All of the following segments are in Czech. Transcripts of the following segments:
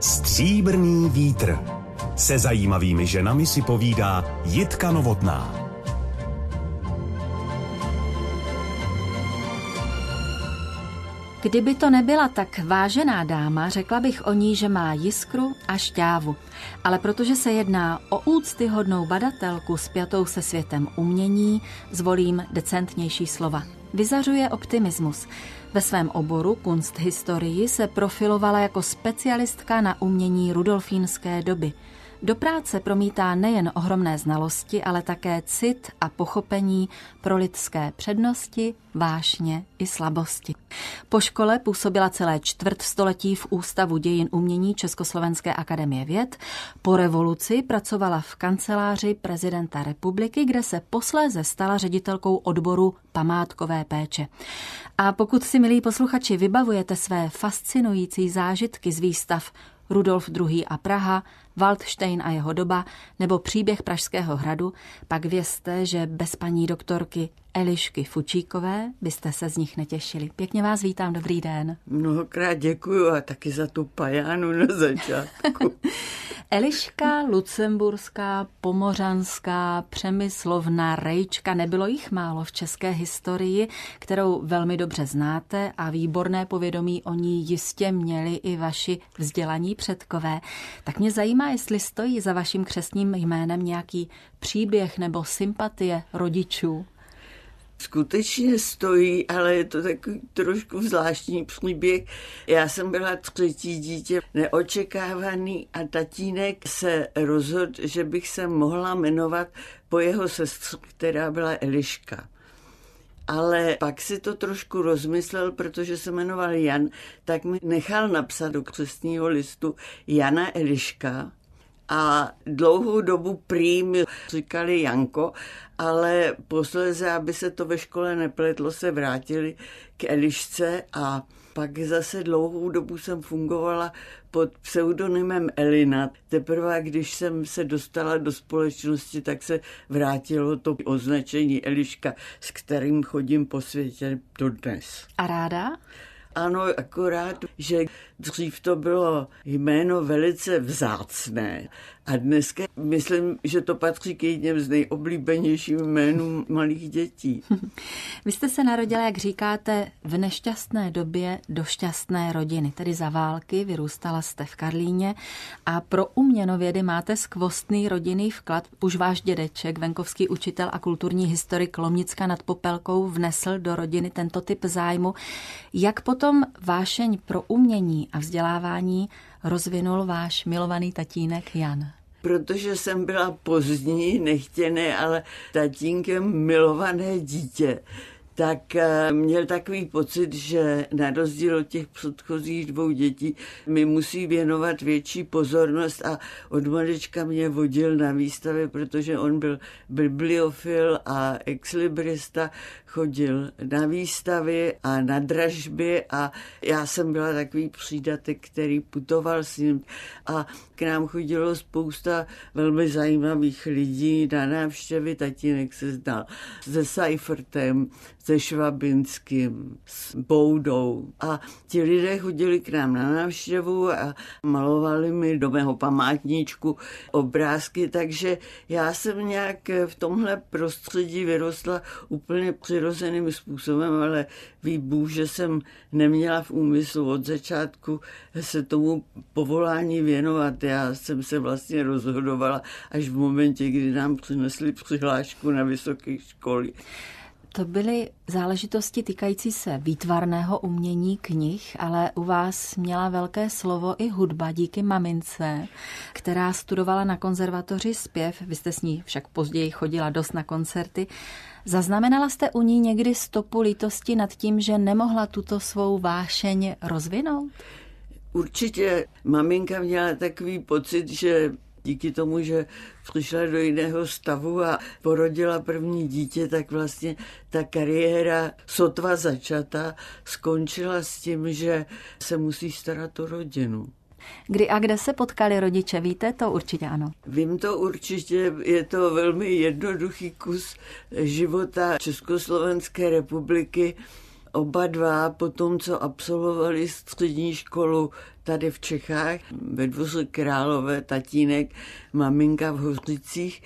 Stříbrný vítr. Se zajímavými ženami si povídá Jitka Novotná. Kdyby to nebyla tak vážená dáma, řekla bych o ní, že má jiskru a šťávu. Ale protože se jedná o úctyhodnou badatelku spjatou se světem umění, zvolím decentnější slova. Vyzařuje optimismus. Ve svém oboru kunsthistorii se profilovala jako specialistka na umění rudolfínské doby – do práce promítá nejen ohromné znalosti, ale také cit a pochopení pro lidské přednosti, vášně i slabosti. Po škole působila celé čtvrt století v Ústavu dějin umění Československé akademie věd. Po revoluci pracovala v kanceláři prezidenta republiky, kde se posléze stala ředitelkou odboru památkové péče. A pokud si, milí posluchači, vybavujete své fascinující zážitky z výstav Rudolf II. a Praha, Waldstein a jeho doba nebo příběh Pražského hradu, pak vězte, že bez paní doktorky Elišky Fučíkové byste se z nich netěšili. Pěkně vás vítám, dobrý den. Mnohokrát děkuju a taky za tu pajánu na začátku. Eliška, Lucemburská, Pomořanská, Přemyslovna, Rejčka, nebylo jich málo v české historii, kterou velmi dobře znáte a výborné povědomí o ní jistě měli i vaši vzdělaní předkové. Tak mě zajímá, jestli stojí za vaším křesním jménem nějaký příběh nebo sympatie rodičů skutečně stojí, ale je to takový trošku zvláštní příběh. Já jsem byla třetí dítě, neočekávaný a tatínek se rozhodl, že bych se mohla jmenovat po jeho sestře, která byla Eliška. Ale pak si to trošku rozmyslel, protože se jmenoval Jan, tak mi nechal napsat do křestního listu Jana Eliška a dlouhou dobu prý mi říkali Janko, ale posledně, aby se to ve škole nepletlo, se vrátili k Elišce a pak zase dlouhou dobu jsem fungovala pod pseudonymem Elina. Teprve, když jsem se dostala do společnosti, tak se vrátilo to označení Eliška, s kterým chodím po světě dodnes. A ráda? Ano, akorát, že dřív to bylo jméno velice vzácné a dneska myslím, že to patří k jedním z nejoblíbenějších jménů malých dětí. Vy jste se narodila, jak říkáte, v nešťastné době do šťastné rodiny, tedy za války, vyrůstala jste v Karlíně a pro uměnovědy máte skvostný rodinný vklad. Už váš dědeček, venkovský učitel a kulturní historik Lomnicka nad Popelkou vnesl do rodiny tento typ zájmu. Jak potom vášeň pro umění a vzdělávání rozvinul váš milovaný tatínek Jan? protože jsem byla pozdní, nechtěné, ale tatínkem milované dítě tak eh, měl takový pocit, že na rozdíl od těch předchozích dvou dětí mi musí věnovat větší pozornost a od malička mě vodil na výstavy, protože on byl bibliofil a exlibrista, chodil na výstavy a na dražby a já jsem byla takový přídatek, který putoval s ním a k nám chodilo spousta velmi zajímavých lidí na návštěvy. Tatínek se znal se Seifertem, se Švabinským, s Boudou. A ti lidé chodili k nám na návštěvu a malovali mi do mého památníčku obrázky, takže já jsem nějak v tomhle prostředí vyrostla úplně přirozeným způsobem, ale ví Bůh, že jsem neměla v úmyslu od začátku se tomu povolání věnovat. Já jsem se vlastně rozhodovala až v momentě, kdy nám přinesli přihlášku na vysoké školy. To byly záležitosti týkající se výtvarného umění knih, ale u vás měla velké slovo i hudba díky mamince, která studovala na konzervatoři zpěv. Vy jste s ní však později chodila dost na koncerty. Zaznamenala jste u ní někdy stopu lítosti nad tím, že nemohla tuto svou vášeň rozvinout? Určitě maminka měla takový pocit, že díky tomu, že přišla do jiného stavu a porodila první dítě, tak vlastně ta kariéra sotva začata skončila s tím, že se musí starat o rodinu. Kdy a kde se potkali rodiče, víte to určitě ano? Vím to určitě, je to velmi jednoduchý kus života Československé republiky. Oba dva po tom, co absolvovali střední školu tady v Čechách, ve Dvoře Králové, tatínek, maminka v Hořicích,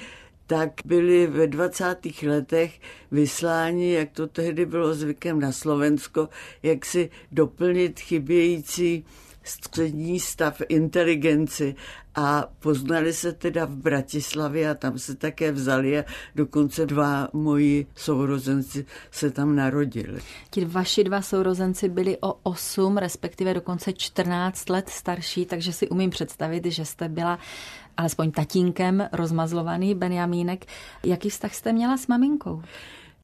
tak byli ve 20. letech vysláni, jak to tehdy bylo zvykem na Slovensko, jak si doplnit chybějící střední stav inteligenci a poznali se teda v Bratislavě a tam se také vzali a dokonce dva moji sourozenci se tam narodili. Ti vaši dva sourozenci byli o 8, respektive dokonce 14 let starší, takže si umím představit, že jste byla alespoň tatínkem rozmazlovaný Benjamínek. Jaký vztah jste měla s maminkou?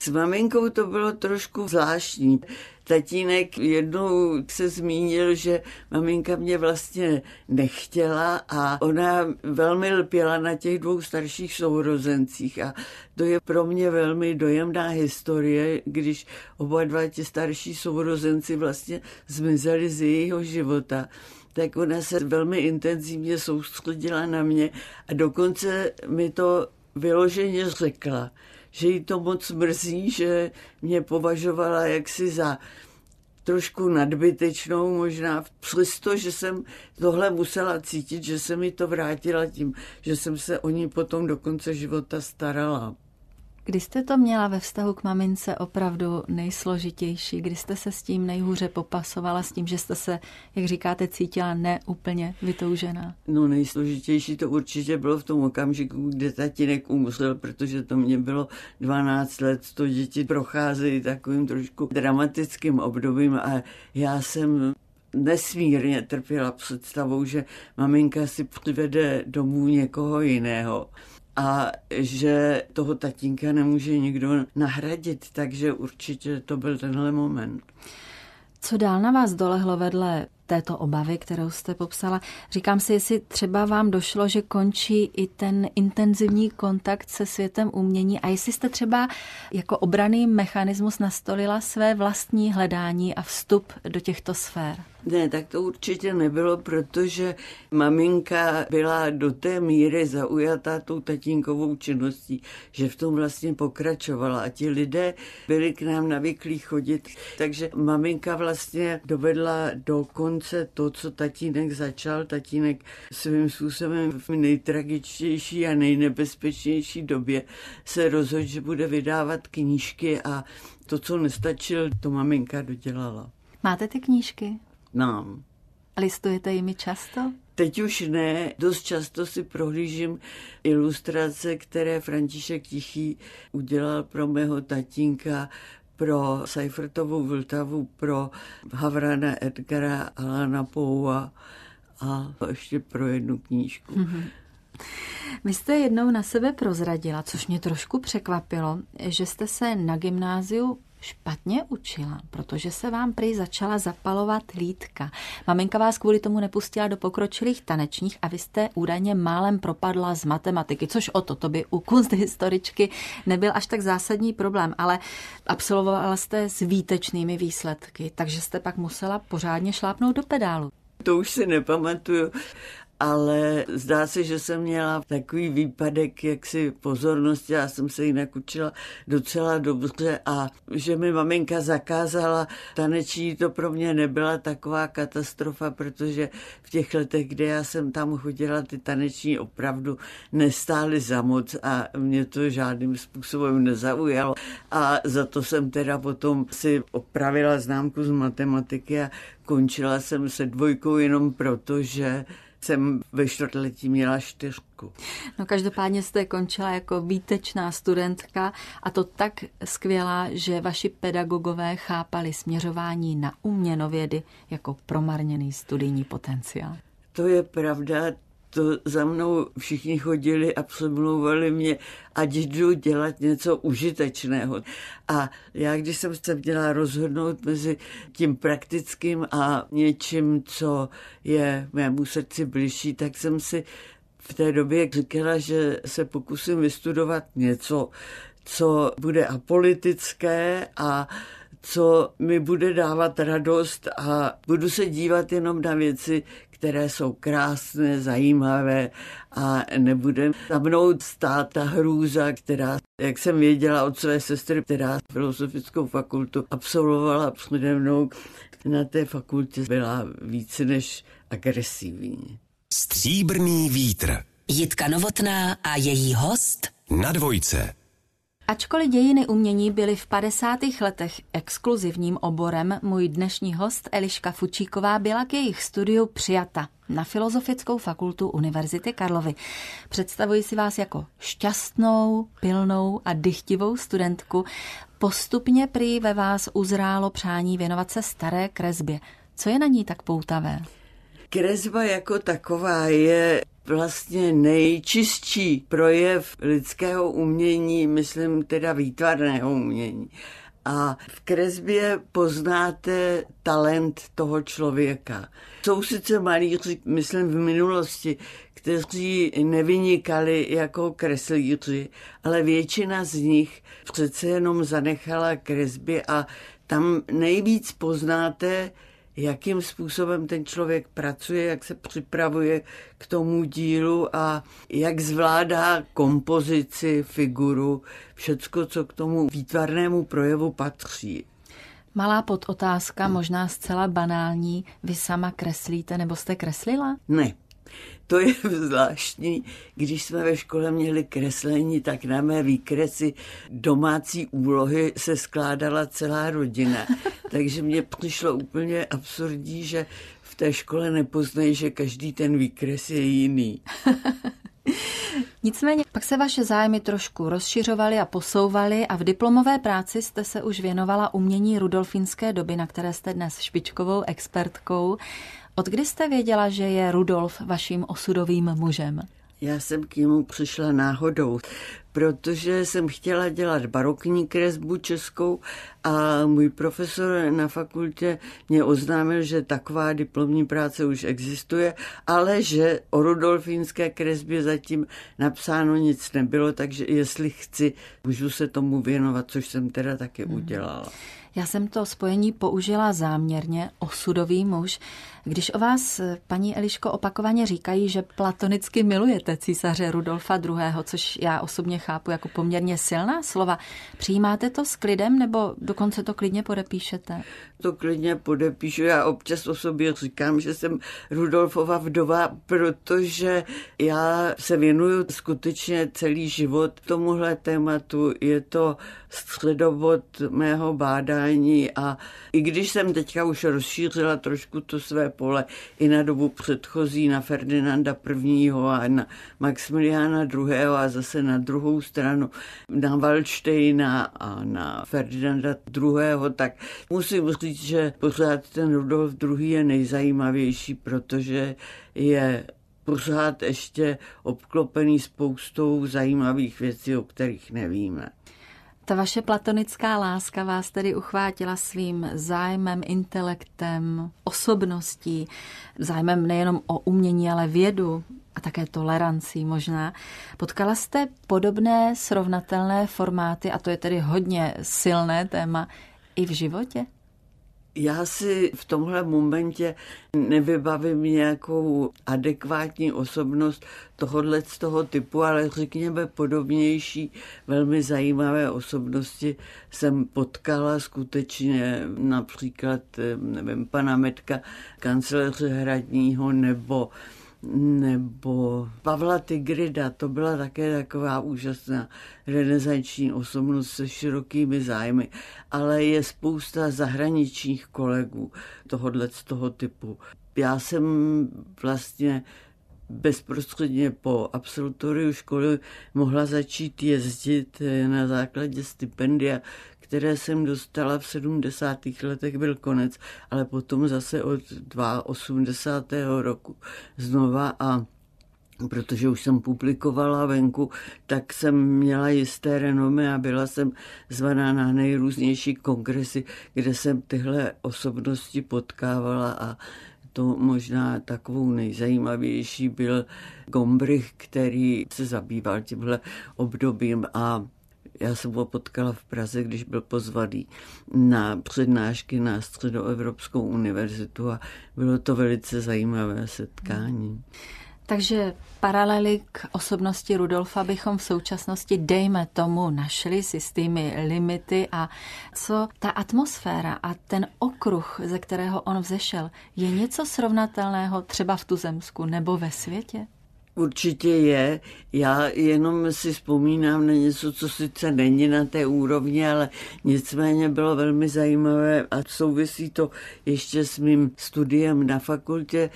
S maminkou to bylo trošku zvláštní. Tatínek jednou se zmínil, že maminka mě vlastně nechtěla a ona velmi lpěla na těch dvou starších sourozencích a to je pro mě velmi dojemná historie, když oba dva ti starší sourozenci vlastně zmizeli z jejího života. Tak ona se velmi intenzivně soustředila na mě a dokonce mi to vyloženě řekla, že jí to moc mrzí, že mě považovala jaksi za trošku nadbytečnou možná, přesto, že jsem tohle musela cítit, že se mi to vrátila tím, že jsem se o ní potom do konce života starala. Kdy jste to měla ve vztahu k mamince opravdu nejsložitější? Kdy jste se s tím nejhůře popasovala, s tím, že jste se, jak říkáte, cítila neúplně vytoužená? No nejsložitější to určitě bylo v tom okamžiku, kdy tatínek umřel, protože to mě bylo 12 let, to děti procházejí takovým trošku dramatickým obdobím a já jsem nesmírně trpěla představou, že maminka si přivede domů někoho jiného a že toho tatínka nemůže nikdo nahradit, takže určitě to byl tenhle moment. Co dál na vás dolehlo vedle této obavy, kterou jste popsala. Říkám si, jestli třeba vám došlo, že končí i ten intenzivní kontakt se světem umění a jestli jste třeba jako obraný mechanismus nastolila své vlastní hledání a vstup do těchto sfér. Ne, tak to určitě nebylo, protože maminka byla do té míry zaujatá tou tatínkovou činností, že v tom vlastně pokračovala a ti lidé byli k nám navyklí chodit, takže maminka vlastně dovedla do konce to, co tatínek začal. Tatínek svým způsobem v nejtragičtější a nejnebezpečnější době se rozhodl, že bude vydávat knížky a to, co nestačil, to maminka dodělala. Máte ty knížky? Mám. Listujete jimi často? Teď už ne, dost často si prohlížím ilustrace, které František Tichý udělal pro mého tatínka, pro Seifertovou Vltavu, pro Havrana Edgara, Alana Poua a ještě pro jednu knížku. Mm-hmm. Vy jste jednou na sebe prozradila, což mě trošku překvapilo, že jste se na gymnáziu špatně učila, protože se vám prý začala zapalovat lítka. Maminka vás kvůli tomu nepustila do pokročilých tanečních a vy jste údajně málem propadla z matematiky, což o to, to by u kunsthistoričky nebyl až tak zásadní problém, ale absolvovala jste s výtečnými výsledky, takže jste pak musela pořádně šlápnout do pedálu. To už si nepamatuju, ale zdá se, že jsem měla takový výpadek jaksi pozornosti, já jsem se jinak učila docela dobře a že mi maminka zakázala taneční, to pro mě nebyla taková katastrofa, protože v těch letech, kde já jsem tam chodila, ty taneční opravdu nestály za moc a mě to žádným způsobem nezaujalo. A za to jsem teda potom si opravila známku z matematiky a končila jsem se dvojkou jenom proto, že jsem ve čtvrtletí měla čtyřku. No každopádně jste končila jako výtečná studentka a to tak skvělá, že vaši pedagogové chápali směřování na uměnovědy jako promarněný studijní potenciál. To je pravda, to za mnou všichni chodili a přemlouvali mě, ať jdu dělat něco užitečného. A já, když jsem se měla rozhodnout mezi tím praktickým a něčím, co je mému srdci bližší, tak jsem si v té době říkala, že se pokusím vystudovat něco, co bude apolitické a co mi bude dávat radost a budu se dívat jenom na věci, které jsou krásné, zajímavé a nebude za mnou stát ta hrůza, která, jak jsem věděla od své sestry, která filozofickou fakultu absolvovala přede mnou, na té fakultě byla více než agresivní. Stříbrný vítr. Jitka Novotná a její host Na dvojce. Ačkoliv dějiny umění byly v 50. letech exkluzivním oborem, můj dnešní host Eliška Fučíková byla k jejich studiu přijata na Filozofickou fakultu Univerzity Karlovy. Představuji si vás jako šťastnou, pilnou a dychtivou studentku. Postupně prý ve vás uzrálo přání věnovat se staré kresbě. Co je na ní tak poutavé? Kresba jako taková je vlastně nejčistší projev lidského umění, myslím teda výtvarného umění. A v kresbě poznáte talent toho člověka. Jsou sice malíři, myslím v minulosti, kteří nevynikali jako kreslíři, ale většina z nich přece jenom zanechala kresby a tam nejvíc poznáte jakým způsobem ten člověk pracuje, jak se připravuje k tomu dílu a jak zvládá kompozici, figuru, všecko, co k tomu výtvarnému projevu patří. Malá podotázka, možná zcela banální. Vy sama kreslíte nebo jste kreslila? Ne, to je zvláštní. Když jsme ve škole měli kreslení, tak na mé výkresy domácí úlohy se skládala celá rodina. Takže mně přišlo úplně absurdní, že v té škole nepoznají, že každý ten výkres je jiný. Nicméně pak se vaše zájmy trošku rozšiřovaly a posouvaly a v diplomové práci jste se už věnovala umění rudolfínské doby, na které jste dnes špičkovou expertkou. Od kdy jste věděla, že je Rudolf vaším osudovým mužem? Já jsem k němu přišla náhodou, protože jsem chtěla dělat barokní kresbu českou a můj profesor na fakultě mě oznámil, že taková diplomní práce už existuje, ale že o rudolfínské kresbě zatím napsáno nic nebylo, takže jestli chci, můžu se tomu věnovat, což jsem teda taky hmm. udělala. Já jsem to spojení použila záměrně, osudový muž, když o vás, paní Eliško, opakovaně říkají, že platonicky milujete císaře Rudolfa II., což já osobně chápu jako poměrně silná slova, přijímáte to s klidem nebo dokonce to klidně podepíšete? To klidně podepíšu. Já občas o sobě říkám, že jsem Rudolfova vdova, protože já se věnuju skutečně celý život tomuhle tématu. Je to středobod mého bádání a i když jsem teďka už rozšířila trošku to své pole i na dobu předchozí, na Ferdinanda I. a na Maximiliána II. a zase na druhou stranu na Waldsteina a na Ferdinanda II., tak musím říct, že pořád ten Rudolf II. je nejzajímavější, protože je pořád ještě obklopený spoustou zajímavých věcí, o kterých nevíme. Ta vaše platonická láska vás tedy uchvátila svým zájmem, intelektem, osobností, zájmem nejenom o umění, ale vědu a také tolerancí možná. Potkala jste podobné srovnatelné formáty, a to je tedy hodně silné téma, i v životě? Já si v tomhle momentě nevybavím nějakou adekvátní osobnost tohohle z toho typu, ale řekněme podobnější, velmi zajímavé osobnosti jsem potkala skutečně například, nevím, pana Metka, kancléře Hradního nebo nebo Pavla Tigrida, to byla také taková úžasná renesanční osobnost se širokými zájmy, ale je spousta zahraničních kolegů tohohle z toho typu. Já jsem vlastně bezprostředně po absolutoriu školy mohla začít jezdit na základě stipendia, které jsem dostala v 70. letech, byl konec, ale potom zase od 82. roku znova a protože už jsem publikovala venku, tak jsem měla jisté renome a byla jsem zvaná na nejrůznější kongresy, kde jsem tyhle osobnosti potkávala a to možná takovou nejzajímavější byl Gombrich, který se zabýval tímhle obdobím a Já jsem ho potkala v Praze, když byl pozvaný na přednášky na Středoevropskou univerzitu a bylo to velice zajímavé setkání. Takže paralely k osobnosti Rudolfa bychom v současnosti, dejme tomu, našli s jistými limity a co ta atmosféra a ten okruh, ze kterého on vzešel, je něco srovnatelného třeba v tuzemsku nebo ve světě? Určitě je. Já jenom si vzpomínám na něco, co sice není na té úrovni, ale nicméně bylo velmi zajímavé a souvisí to ještě s mým studiem na fakultě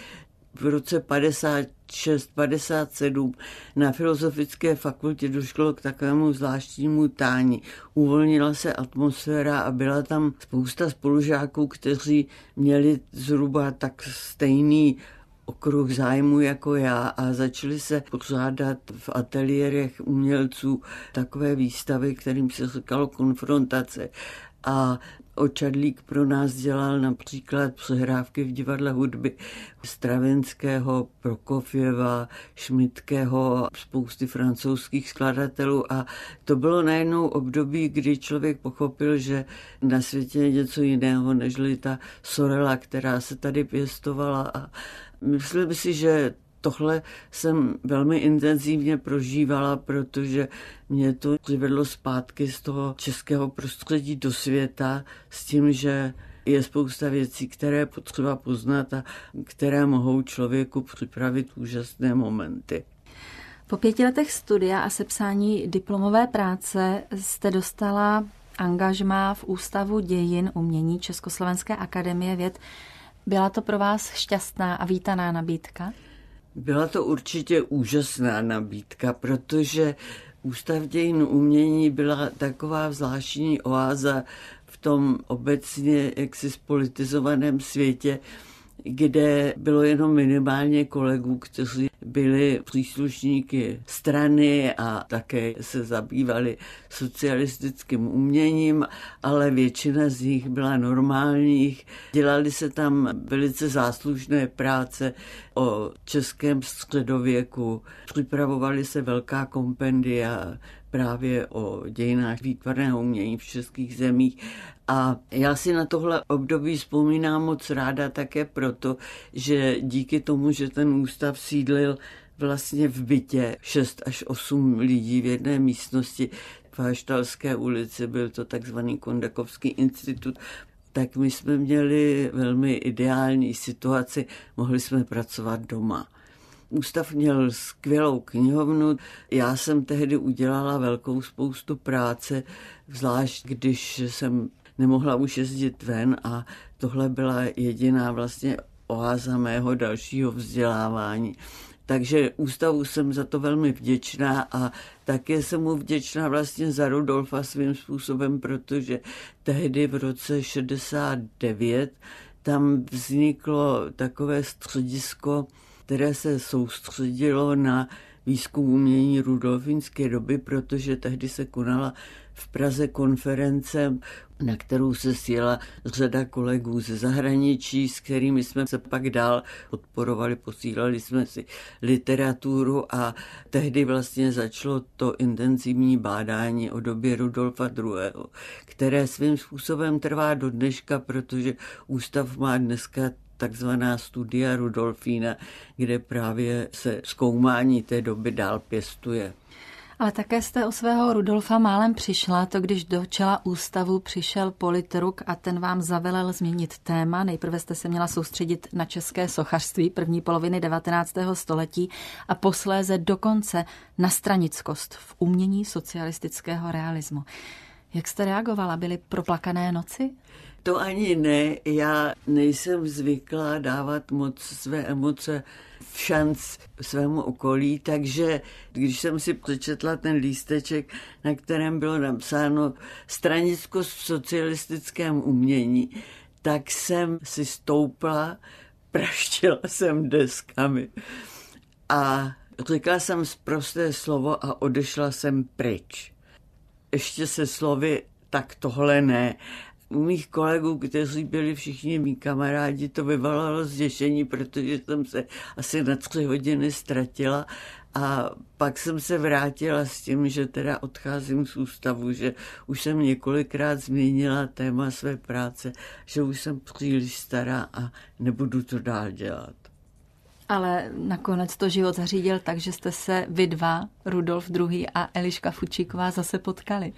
v roce 56, 57 na Filozofické fakultě došlo k takovému zvláštnímu tání. Uvolnila se atmosféra a byla tam spousta spolužáků, kteří měli zhruba tak stejný okruh zájmu jako já a začali se pořádat v ateliérech umělců takové výstavy, kterým se říkalo konfrontace. A Očadlík pro nás dělal například přehrávky v divadle hudby Stravinského, Prokofěva, Šmitkého, spousty francouzských skladatelů. A to bylo najednou období, kdy člověk pochopil, že na světě je něco jiného, nežli ta sorela, která se tady pěstovala. A myslím si, že tohle jsem velmi intenzivně prožívala, protože mě to přivedlo zpátky z toho českého prostředí do světa s tím, že je spousta věcí, které potřeba poznat a které mohou člověku připravit úžasné momenty. Po pěti letech studia a sepsání diplomové práce jste dostala angažmá v Ústavu dějin umění Československé akademie věd. Byla to pro vás šťastná a vítaná nabídka? Byla to určitě úžasná nabídka, protože Ústav dějin umění byla taková zvláštní oáza v tom obecně jaksi spolitizovaném světě, kde bylo jenom minimálně kolegů, kteří byli příslušníky strany a také se zabývali socialistickým uměním, ale většina z nich byla normálních. Dělali se tam velice záslužné práce o českém středověku, připravovali se velká kompendia právě o dějinách výtvarného umění v českých zemích. A já si na tohle období vzpomínám moc ráda také proto, že díky tomu, že ten ústav sídlil vlastně v bytě 6 až 8 lidí v jedné místnosti v Haštalské ulici, byl to takzvaný Kondakovský institut, tak my jsme měli velmi ideální situaci, mohli jsme pracovat doma. Ústav měl skvělou knihovnu. Já jsem tehdy udělala velkou spoustu práce, zvlášť když jsem nemohla už jezdit ven a tohle byla jediná vlastně oáza mého dalšího vzdělávání. Takže ústavu jsem za to velmi vděčná a také jsem mu vděčná vlastně za Rudolfa svým způsobem, protože tehdy v roce 69 tam vzniklo takové středisko které se soustředilo na výzkum umění rudolfinské doby, protože tehdy se konala v Praze konference, na kterou se sjela řada kolegů ze zahraničí, s kterými jsme se pak dál podporovali, posílali jsme si literaturu a tehdy vlastně začalo to intenzivní bádání o době Rudolfa II., které svým způsobem trvá do dneška, protože ústav má dneska takzvaná studia Rudolfína, kde právě se zkoumání té doby dál pěstuje. Ale také jste o svého Rudolfa málem přišla, to když do čela ústavu přišel politruk a ten vám zavelel změnit téma. Nejprve jste se měla soustředit na české sochařství první poloviny 19. století a posléze dokonce na stranickost v umění socialistického realismu. Jak jste reagovala? Byly proplakané noci? To ani ne. Já nejsem zvyklá dávat moc své emoce v šanc svému okolí, takže když jsem si přečetla ten lísteček, na kterém bylo napsáno stranicko v socialistickém umění, tak jsem si stoupla, praštila jsem deskami a řekla jsem zprosté slovo a odešla jsem pryč. Ještě se slovy tak tohle ne u mých kolegů, kteří byli všichni mý kamarádi, to vyvolalo zděšení, protože jsem se asi na tři hodiny ztratila A pak jsem se vrátila s tím, že teda odcházím z ústavu, že už jsem několikrát změnila téma své práce, že už jsem příliš stará a nebudu to dál dělat. Ale nakonec to život zařídil tak, že jste se vy dva, Rudolf II. a Eliška Fučíková, zase potkali.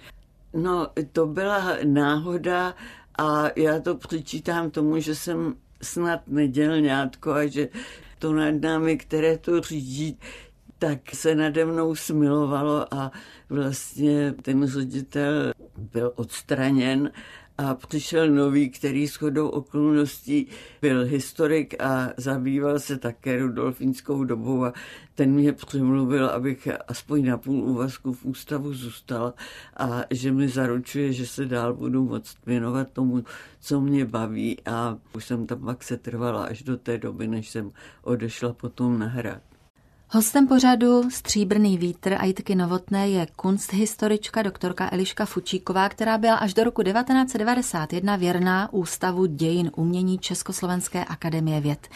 No, to byla náhoda a já to přičítám tomu, že jsem snad nedělňátko a že to nad námi, které to řídí, tak se nade mnou smilovalo a vlastně ten ředitel byl odstraněn a přišel nový, který shodou okolností byl historik a zabýval se také rudolfínskou dobou a ten mě přemluvil, abych aspoň na půl úvazku v ústavu zůstal a že mi zaručuje, že se dál budu moct věnovat tomu, co mě baví a už jsem tam pak se trvala až do té doby, než jsem odešla potom na hrad. Hostem pořadu Stříbrný vítr a Jitky Novotné je kunsthistorička doktorka Eliška Fučíková, která byla až do roku 1991 věrná Ústavu dějin umění Československé akademie věd.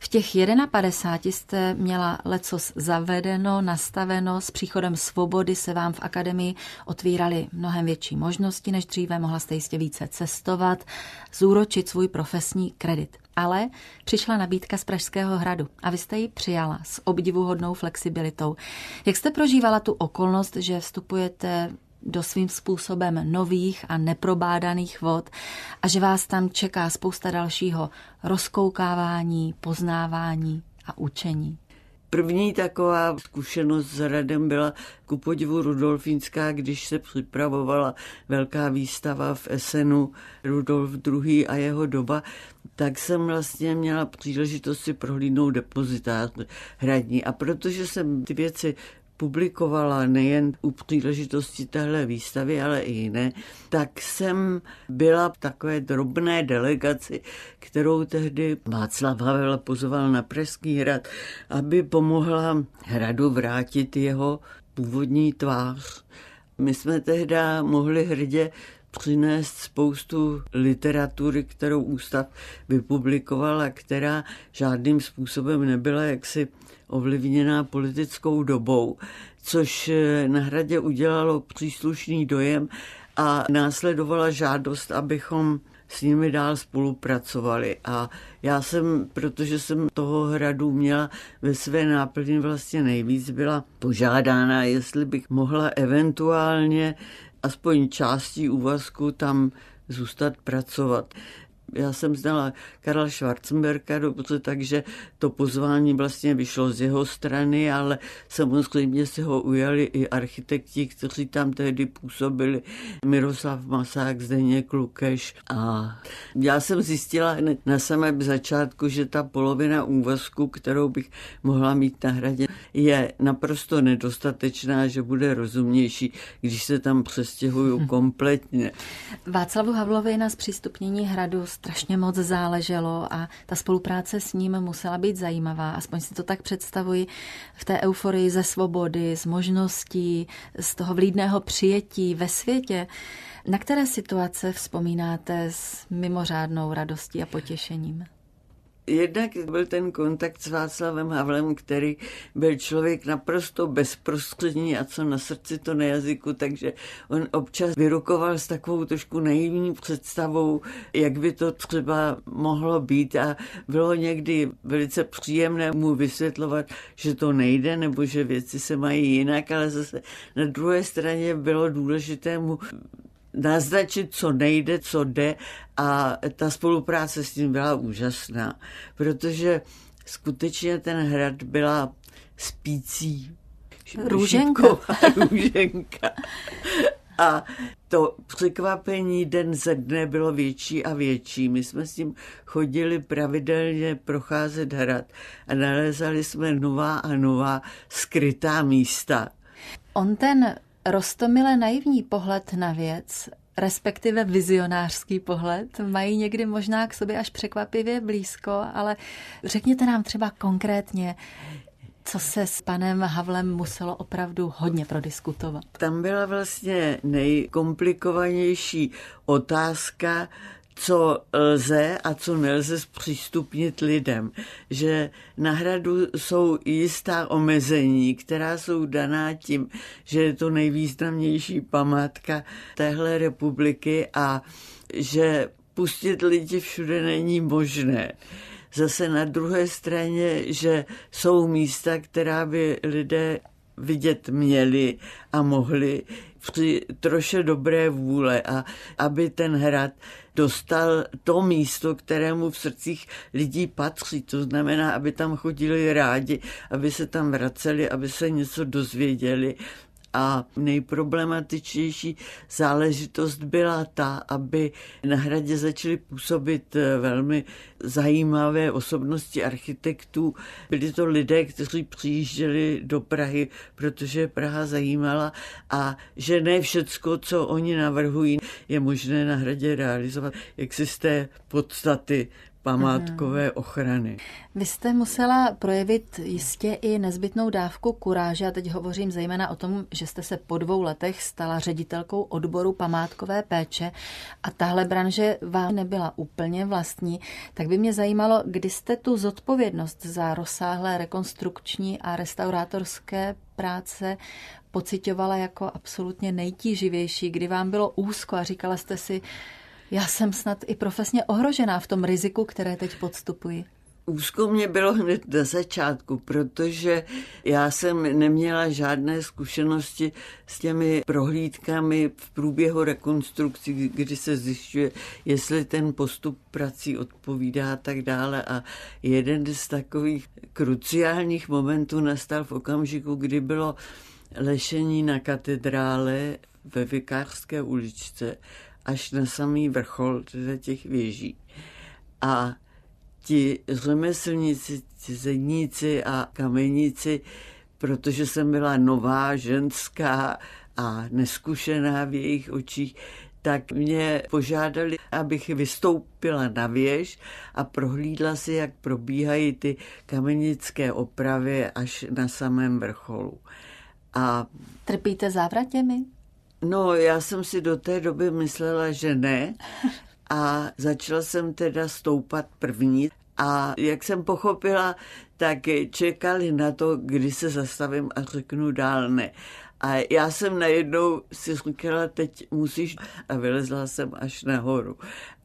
V těch 51 jste měla lecos zavedeno, nastaveno, s příchodem svobody se vám v akademii otvíraly mnohem větší možnosti než dříve, mohla jste jistě více cestovat, zúročit svůj profesní kredit. Ale přišla nabídka z Pražského hradu a vy jste ji přijala s obdivuhodnou flexibilitou. Jak jste prožívala tu okolnost, že vstupujete do svým způsobem nových a neprobádaných vod a že vás tam čeká spousta dalšího rozkoukávání, poznávání a učení. První taková zkušenost s Radem byla ku podivu Rudolfínská, když se připravovala velká výstava v Esenu Rudolf II. a jeho doba, tak jsem vlastně měla příležitost si prohlídnout depozitář hradní. A protože jsem ty věci publikovala nejen u příležitosti téhle výstavy, ale i jiné, tak jsem byla v takové drobné delegaci, kterou tehdy Václav Havel pozoval na Pražský hrad, aby pomohla hradu vrátit jeho původní tvář. My jsme tehdy mohli hrdě přinést spoustu literatury, kterou ústav vypublikoval a která žádným způsobem nebyla jaksi ovlivněná politickou dobou, což eh, na hradě udělalo příslušný dojem a následovala žádost, abychom s nimi dál spolupracovali. A já jsem, protože jsem toho hradu měla ve své náplni vlastně nejvíc, byla požádána, jestli bych mohla eventuálně aspoň částí úvazku tam zůstat pracovat. Já jsem znala Karla Schwarzenberga dobře, takže to pozvání vlastně vyšlo z jeho strany, ale samozřejmě se ho ujali i architekti, kteří tam tehdy působili, Miroslav Masák, Zdeněk Lukeš a já jsem zjistila hned na samém začátku, že ta polovina úvazku, kterou bych mohla mít na hradě, je naprosto nedostatečná, že bude rozumnější, když se tam přestěhuju kompletně. Václavu Havlovi na zpřístupnění hradu strašně moc záleželo a ta spolupráce s ním musela být zajímavá, aspoň si to tak představuji, v té euforii ze svobody, z možností, z toho vlídného přijetí ve světě. Na které situace vzpomínáte s mimořádnou radostí a potěšením? Jednak byl ten kontakt s Václavem Havlem, který byl člověk naprosto bezprostřední a co na srdci, to na jazyku, takže on občas vyrukoval s takovou trošku naivní představou, jak by to třeba mohlo být. A bylo někdy velice příjemné mu vysvětlovat, že to nejde nebo že věci se mají jinak, ale zase na druhé straně bylo důležité mu naznačit, co nejde, co jde a ta spolupráce s ním byla úžasná, protože ten hrad byla spící růženka. růženka. A to překvapení den ze dne bylo větší a větší. My jsme s ním chodili pravidelně procházet hrad a nalezali jsme nová a nová skrytá místa. On ten rostomile naivní pohled na věc, respektive vizionářský pohled, mají někdy možná k sobě až překvapivě blízko, ale řekněte nám třeba konkrétně, co se s panem Havlem muselo opravdu hodně prodiskutovat. Tam byla vlastně nejkomplikovanější otázka, co lze a co nelze zpřístupnit lidem. Že na hradu jsou jistá omezení, která jsou daná tím, že je to nejvýznamnější památka téhle republiky a že pustit lidi všude není možné. Zase na druhé straně, že jsou místa, která by lidé vidět měli a mohli při troše dobré vůle a aby ten hrad dostal to místo, kterému v srdcích lidí patří. To znamená, aby tam chodili rádi, aby se tam vraceli, aby se něco dozvěděli a nejproblematičnější záležitost byla ta, aby na hradě začaly působit eh, velmi zajímavé osobnosti architektů. Byli to lidé, kteří přijížděli do Prahy, protože Praha zajímala a že ne všecko, co oni navrhují, je možné na hradě realizovat, jak si z té podstaty památkové mhm. ochrany. Vy jste musela projevit jistě i nezbytnou dávku kuráže a teď hovořím zejména o tom, že jste se po dvou letech stala ředitelkou odboru památkové péče a tahle branže vám nebyla úplně vlastní, tak by mě zajímalo, kdy jste tu zodpovědnost za rozsáhlé rekonstrukční a restaurátorské práce pocitovala jako absolutně nejtíživější, kdy vám bylo úzko a říkala jste si, já jsem snad i profesně ohrožená v tom riziku, které teď podstupuji. Úzko mě bylo hned na začátku, protože já jsem neměla žádné zkušenosti s těmi prohlídkami v průběhu rekonstrukcí, kdy se zjišťuje, jestli ten postup prací odpovídá a tak dále. A jeden z takových kruciálních momentů nastal v okamžiku, kdy bylo lešení na katedrále ve Vikářské uličce až na samý vrchol teda těch věží. A ti řemeslníci, ti zedníci a kameníci, protože jsem byla nová, ženská a neskušená v jejich očích, tak mě požádali, abych vystoupila na věž a prohlídla si, jak probíhají ty kamenické opravy až na samém vrcholu. A Trpíte závratěmi? No, já jsem si do té doby myslela, že ne. A začala jsem teda stoupat první. A jak jsem pochopila, tak čekali na to, kdy se zastavím a řeknu dál ne. A já jsem najednou si říkala, teď musíš, a vylezla jsem až nahoru.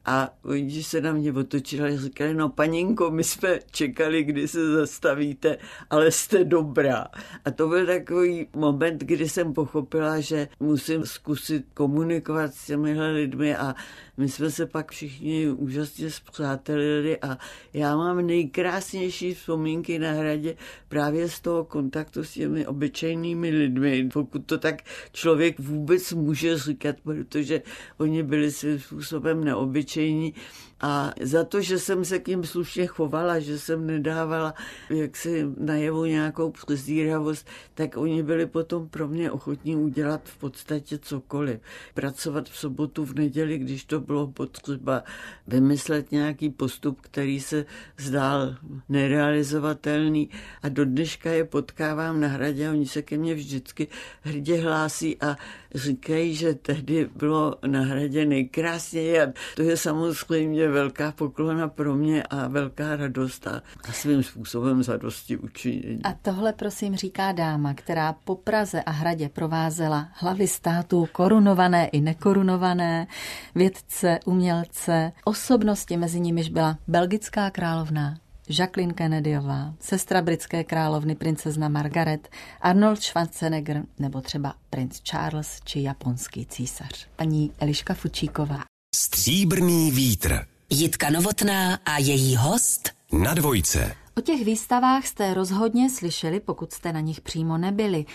A oni se na mě otočili a říkali, no paninko, my jsme čekali, kdy se zastavíte, ale jste dobrá. A to byl takový moment, kdy jsem pochopila, že musím zkusit komunikovat s těmihle lidmi a my jsme se pak všichni úžasně zpřátelili a já mám nejkrásnější vzpomínky na hradě právě z toho kontaktu s těmi obyčejnými lidmi, pokud to tak člověk vůbec může říkat, protože oni byli svým způsobem neobyčejní случае a za to, že jsem se k ním slušně chovala, že jsem nedávala jaksi najevu nějakou přezíravost, tak oni byli potom pro mě ochotní udělat v podstatě cokoliv. Pracovat v sobotu, v neděli, když to bylo potřeba, vymyslet nějaký postup, který se zdál nerealizovatelný a do dneška je potkávám na hradě a oni se ke mně vždycky hrdě hlásí a říkají, že tehdy bylo na hradě nejkrásněji a to je samozřejmě velká poklona pro mě a velká radost a, a svým způsobem zadosti učinění. A tohle prosím říká dáma, která po Praze a hradě provázela hlavy států korunované i nekorunované, vědce, umělce, osobnosti mezi nimiž byla belgická královna, Jacqueline Kennedyová, sestra britské královny princezna Margaret, Arnold Schwarzenegger nebo třeba princ Charles či japonský císař. Paní Eliška Fučíková. Stříbrný vítr. Jitka Novotná a její host na dvojce. O těch výstavách jste rozhodně slyšeli, pokud jste na nich přímo nebyli.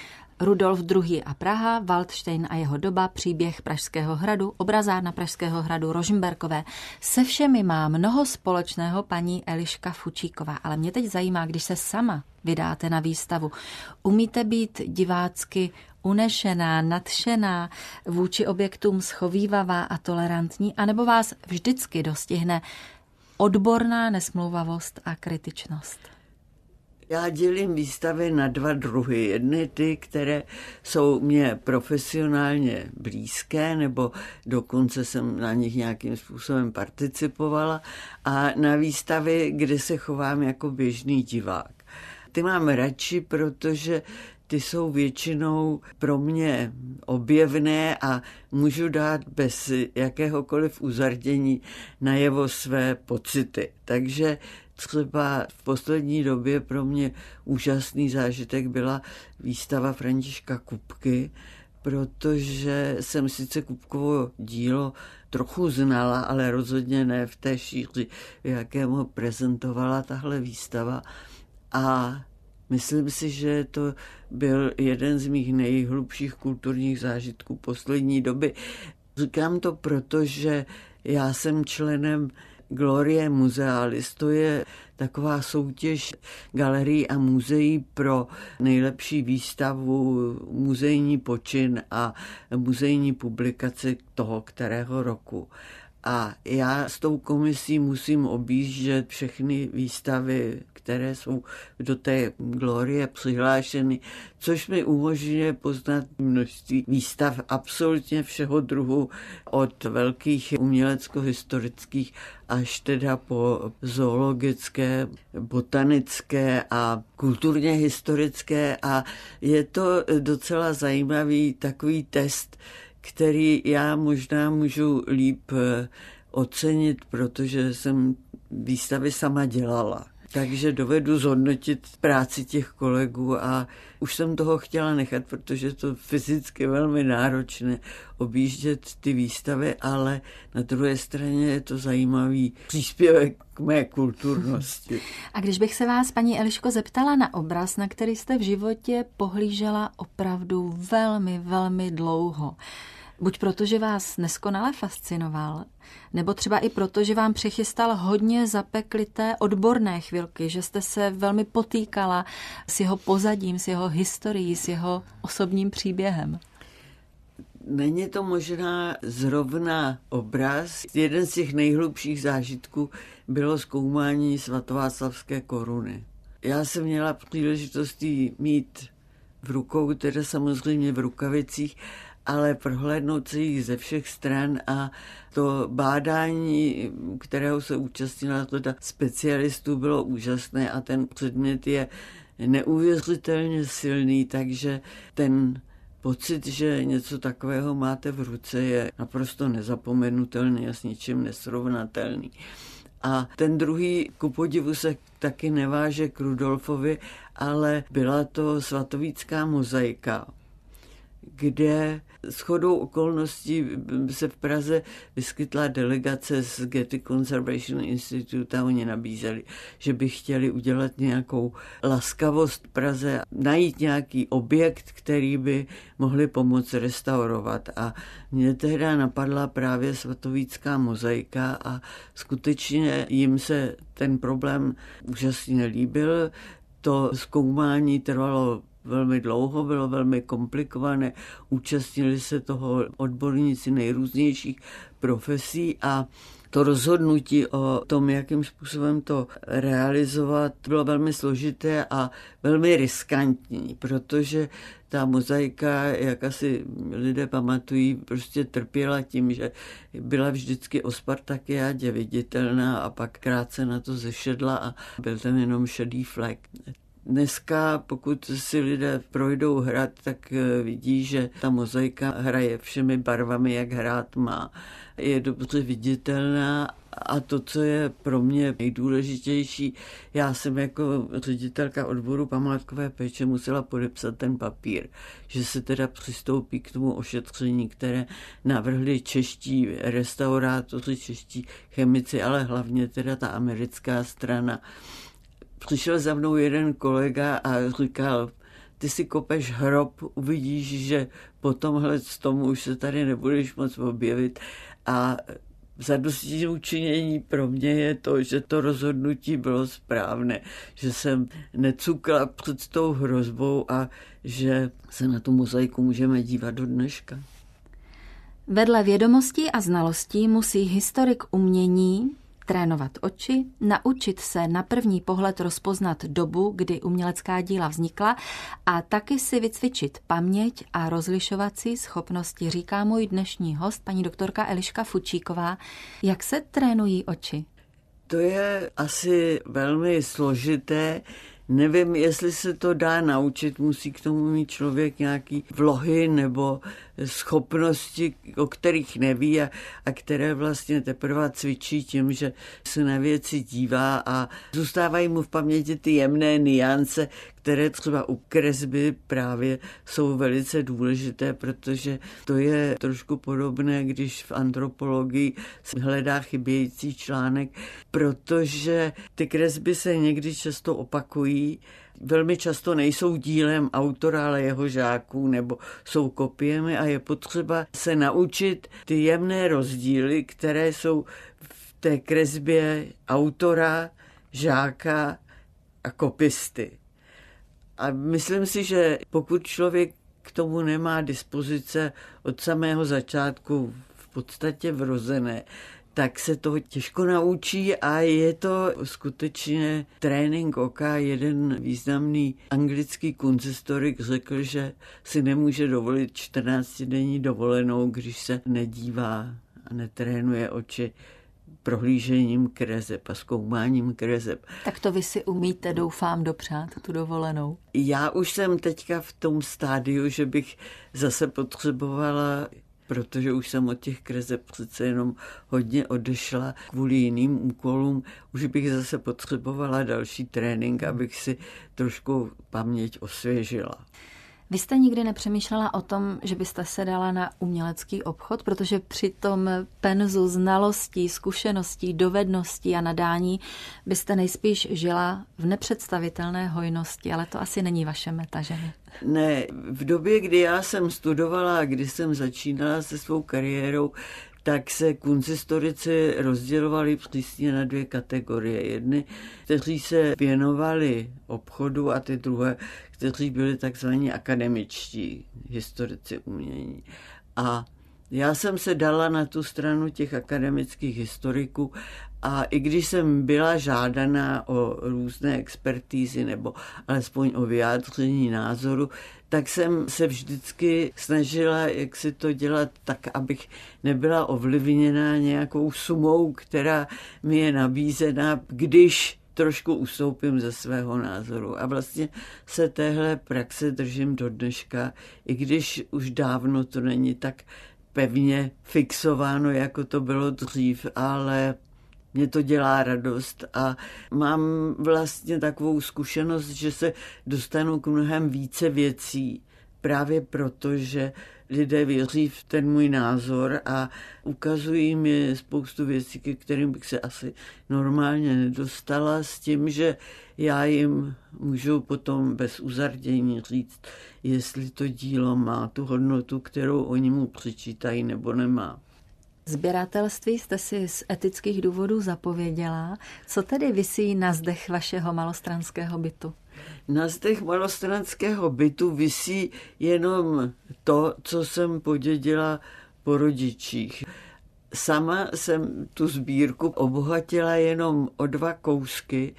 Rudolf II. a Praha, Waldstein a jeho doba, příběh Pražského hradu, obrazárna Pražského hradu Rožmberkové. Se všemi má mnoho společného paní Eliška Fučíková, ale mě teď zajímá, když se sama vydáte na výstavu. Umíte být divácky unešená, nadšená, vůči objektům schovývavá a tolerantní, anebo vás vždycky dostihne odborná nesmlouvavost a kritičnost? Já dělím výstavy na dva druhy. Jedny ty, které jsou mě profesionálně blízké, nebo dokonce jsem na nich nějakým způsobem participovala, a na výstavy, kde se chovám jako běžný divák. Ty mám radši, protože ty jsou většinou pro mě objevné a můžu dát bez jakéhokoliv uzardění najevo své pocity. Takže třeba v poslední době pro mě úžasný zážitek byla výstava Františka Kupky, protože jsem sice Kupkovo dílo trochu znala, ale rozhodně ne v té šíři, v jakém ho prezentovala tahle výstava. A myslím si, že to byl jeden z mých nejhlubších kulturních zážitků poslední doby. Říkám to proto, že já jsem členem Glorie Musealis, to je taková soutěž galerií a muzeí pro nejlepší výstavu, muzejní počin a muzejní publikaci toho kterého roku. A já s tou komisí musím objíždět všechny výstavy, které jsou do té glorie přihlášeny, což mi umožňuje poznat množství výstav absolutně všeho druhu, od velkých umělecko-historických až teda po zoologické, botanické a kulturně historické. A je to docela zajímavý takový test, který já možná můžu líp eh, ocenit, protože jsem výstavy sama dělala. Takže dovedu zhodnotit práci těch kolegů a už jsem toho chtěla nechat, protože to fyzicky velmi náročné objíždět ty výstavy, ale na druhé straně je to zajímavý příspěvek k mé kulturnosti. A když bych se vás, paní Eliško, zeptala na obraz, na který jste v životě pohlížela opravdu velmi, velmi dlouho, Buď proto, že vás neskonale fascinoval, nebo třeba i proto, že vám přechystal hodně zapeklité odborné chvilky, že jste se velmi potýkala s jeho pozadím, s jeho historií, s jeho osobním příběhem. Není to možná zrovna obraz. Jeden z těch nejhlubších zážitků bylo zkoumání svatováclavské koruny. Já jsem měla příležitost mít v rukou, teda samozřejmě v rukavicích, ale prohlédnout se jich ze všech stran a to bádání, kterého se účastnila teda specialistů, bylo úžasné a ten předmět je neuvěřitelně silný, takže ten pocit, že něco takového máte v ruce, je naprosto nezapomenutelný a s ničím nesrovnatelný. A ten druhý, ku podivu se taky neváže k Rudolfovi, ale byla to svatovícká mozaika kde chodou okolností se v Praze vyskytla delegace z Getty Conservation Institute a oni nabízeli, že by chtěli udělat nějakou laskavost Praze, najít nějaký objekt, který by mohli pomoct restaurovat. A mě tehdy napadla právě svatovícká mozaika a skutečně jim se ten problém úžasně líbil. To zkoumání trvalo velmi dlouho, bylo velmi komplikované, účastnili se toho odborníci nejrůznějších profesí a to rozhodnutí o tom, jakým způsobem to realizovat, bylo velmi složité a velmi riskantní, protože ta mozaika, jak asi lidé pamatují, prostě trpěla tím, že byla vždycky o Spartakiádě viditelná a pak krátce na to zešedla a byl tam jenom šedý flek. Dneska, pokud si lidé projdou hrad, tak eh, vidí, že ta mozaika hraje všemi barvami, jak hrát má. Je dobře viditelná a to, co je pro mě nejdůležitější, já jsem jako ředitelka odboru památkové péče musela podepsat ten papír, že se teda přistoupí k tomu ošetření, které navrhli čeští restaurátoři, čeští chemici, ale hlavně teda ta americká strana přišel za mnou jeden kolega a říkal, ty si kopeš hrob, uvidíš, že po tomhle z tomu už se tady nebudeš moc objevit a zadosti učinění pro mě je to, že to rozhodnutí bylo správné, že jsem necukla před tou hrozbou a že se na tu mozaiku můžeme dívat do dneška. Vedle vědomostí a znalostí musí historik umění trénovat oči, naučit se na první pohled rozpoznat dobu, kdy umělecká díla vznikla a taky si vycvičit paměť a rozlišovací schopnosti, říká můj dnešní host, paní doktorka Eliška Fučíková. Jak se trénují oči? To je asi velmi složité. Nevím, jestli se to dá naučit, musí k tomu mít člověk nějaký vlohy nebo schopnosti, o kterých neví a, a které vlastně teprve cvičí tím, že se na věci dívá a zůstávají mu v paměti ty jemné niance, které třeba u kresby právě jsou velice důležité, protože to je trošku podobné, když v antropologii hledá chybějící článek, protože ty kresby se někdy často opakují velmi často nejsou dílem autora, ale jeho žáků nebo jsou kopiemi a je potřeba se naučit ty jemné rozdíly, které jsou v té kresbě autora, žáka a kopisty. A myslím si, že pokud člověk k tomu nemá dispozice od samého začátku v podstatě vrozené, tak se toho těžko naučí a je to skutečně trénink oka. Jeden významný anglický kunzistorik řekl, že si nemůže dovolit 14-denní dovolenou, když se nedívá a netrénuje oči prohlížením krezeb a zkoumáním krezeb. Tak to vy si umíte, doufám, dopřát tu dovolenou. Já už jsem teďka v tom stádiu, že bych zase potřebovala protože už jsem od těch kreseb přece jenom hodně odešla kvůli jiným úkolům. Už bych zase potřebovala další trénink, abych si trošku paměť osvěžila. Vy jste nikdy nepřemýšlela o tom, že byste se dala na umělecký obchod, protože při tom penzu znalostí, zkušeností, dovedností a nadání byste nejspíš žila v nepředstavitelné hojnosti, ale to asi není vaše meta, že ne? Ne, v době, kdy já jsem studovala, kdy jsem začínala se svou kariérou, tak se kuncistorici rozdělovali přísně na dvě kategorie. Jedny, kteří se věnovali obchodu a ty druhé, kteří byli takzvaní akademičtí historici umění. A já jsem se dala na tu stranu těch akademických historiků a i když jsem byla žádaná o různé expertízy nebo alespoň o vyjádření názoru, tak jsem se vždycky snažila, jak si to dělat tak, abych nebyla ovlivněná nějakou sumou, která mi je nabízena, když trošku ustoupím ze svého názoru. A vlastně se téhle praxe držím do dneška, i když už dávno to není tak pevně fixováno, jako to bylo dřív, ale mě to dělá radost a mám vlastně takovou zkušenost, že se dostanu k mnohem více věcí, právě proto, že lidé věří v ten můj názor a ukazují mi spoustu věcí, ke kterým bych se asi normálně nedostala s tím, že já jim můžu potom bez uzardění říct, jestli to dílo má tu hodnotu, kterou oni mu přičítají nebo nemá. Zběratelství jste si z etických důvodů zapověděla. Co tedy vysí na zdech vašeho malostranského bytu? Na zdech malostranského bytu vysí jenom to, co jsem podědila po rodičích. Sama jsem tu sbírku obohatila jenom o dva kousky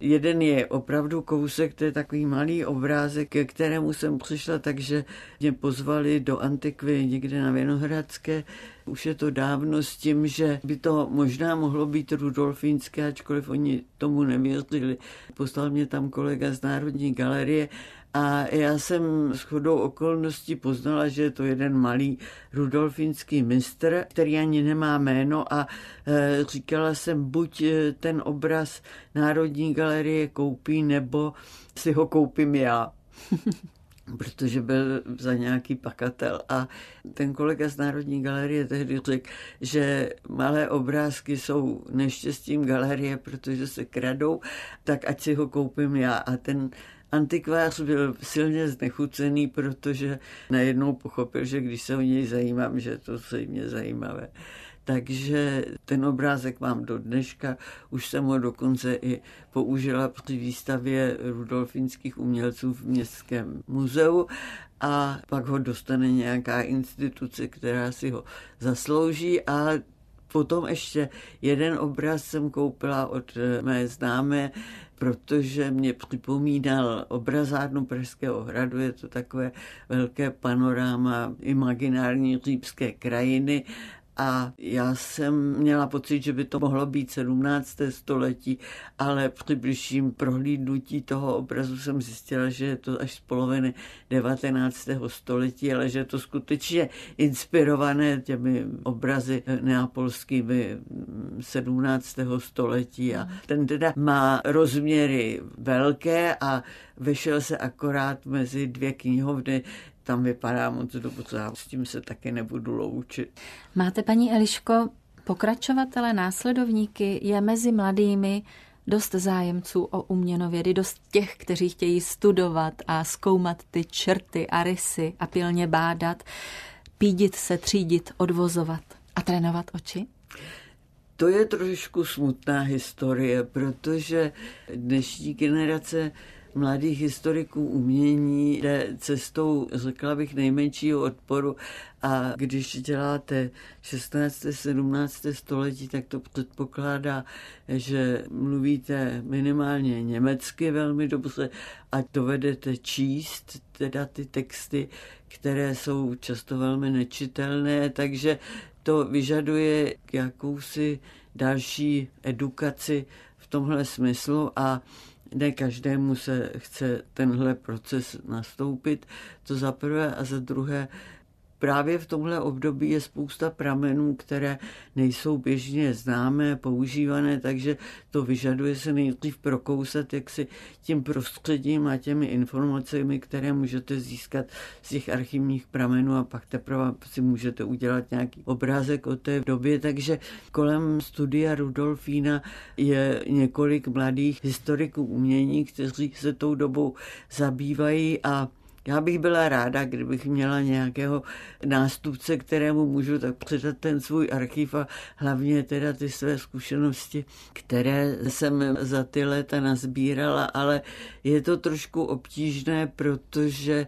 Jeden je opravdu kousek, to je takový malý obrázek, ke kterému jsem přišla, takže mě pozvali do Antikvy někde na Vinohradské. Už je to dávno s tím, že by to možná mohlo být rudolfínské, ačkoliv oni tomu nevěřili. Poslal mě tam kolega z Národní galerie a já jsem s chodou okolností poznala, že je to jeden malý rudolfínský mistr, který ani nemá jméno a e, říkala jsem, buď e, ten obraz Národní galerie koupí, nebo si ho koupím já. protože byl za nějaký pakatel. A ten kolega z Národní galerie tehdy řekl, že malé obrázky jsou neštěstím galerie, protože se kradou, tak ať si ho koupím já. A ten Antikvář byl silně znechucený, protože najednou pochopil, že když se o něj zajímám, že to zřejmě zajímavé. Takže ten obrázek mám do dneška, už jsem ho dokonce i použila při výstavě rudolfinských umělců v Městském muzeu. A pak ho dostane nějaká instituce, která si ho zaslouží. A Potom ještě jeden obraz jsem koupila od eh, mé známé, protože mě připomínal obrazárnu Pražského hradu, je to takové velké panoráma imaginární řípské krajiny a já jsem měla pocit, že by to mohlo být 17. století, ale při bližším prohlídnutí toho obrazu jsem zjistila, že je to až z poloviny 19. století, ale že je to skutečně inspirované těmi obrazy neapolskými 17. století a ten teda má rozměry velké a vešel se akorát mezi dvě knihovny tam vypadá moc dobře a s tím se taky nebudu loučit. Máte, paní Eliško, pokračovatele, následovníky, je mezi mladými dost zájemců o uměnovědy, dost těch, kteří chtějí studovat a zkoumat ty črty a rysy a pilně bádat, pídit se, třídit, odvozovat a trénovat oči? To je trošku smutná historie, protože dnešní generace mladých historiků umění jde cestou, řekla bych, nejmenšího odporu a když děláte 16. 17. století, tak to předpokládá, že mluvíte minimálně německy velmi dobře a dovedete číst teda ty texty, které jsou často velmi nečitelné, takže to vyžaduje jakousi další edukaci v tomhle smyslu a ne každému se chce tenhle proces nastoupit, to za prvé a za druhé právě v tomhle období je spousta pramenů, které nejsou běžně známé, používané, takže to vyžaduje se nejdřív prokousat jaksi tím prostředím a těmi informacemi, které můžete získat z těch archivních pramenů a pak teprve si můžete udělat nějaký obrázek o té době. Takže kolem studia Rudolfína je několik mladých historiků umění, kteří se tou dobou zabývají a já bych byla ráda, kdybych měla nějakého nástupce, kterému můžu tak předat ten svůj archiv a hlavně teda ty své zkušenosti, které jsem za ty léta nazbírala, ale je to trošku obtížné, protože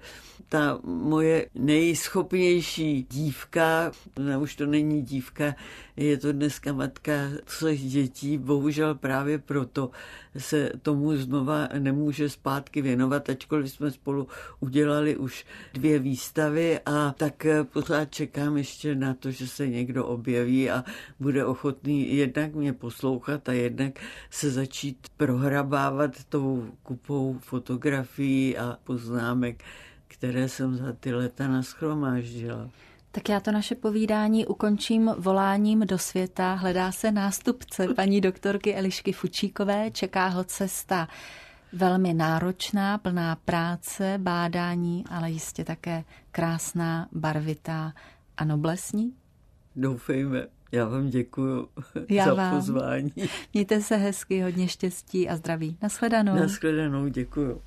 ta moje nejschopnější dívka, no už to není dívka, je to dneska matka třech dětí, bohužel právě proto se tomu znova nemůže zpátky věnovat, ačkoliv jsme spolu udělali už dvě výstavy a tak pořád čekám ještě na to, že se někdo objeví a bude ochotný jednak mě poslouchat a jednak se začít prohrabávat tou kupou fotografií a poznámek které jsem za ty leta naschromáždila. Tak já to naše povídání ukončím voláním do světa. Hledá se nástupce paní doktorky Elišky Fučíkové, čeká ho cesta velmi náročná, plná práce, bádání, ale jistě také krásná, barvitá a noblesní. Doufejme. Já vám děkuji Já za vám. pozvání. Mějte se hezky, hodně štěstí a zdraví. Naschledanou. Naschledanou, děkuji.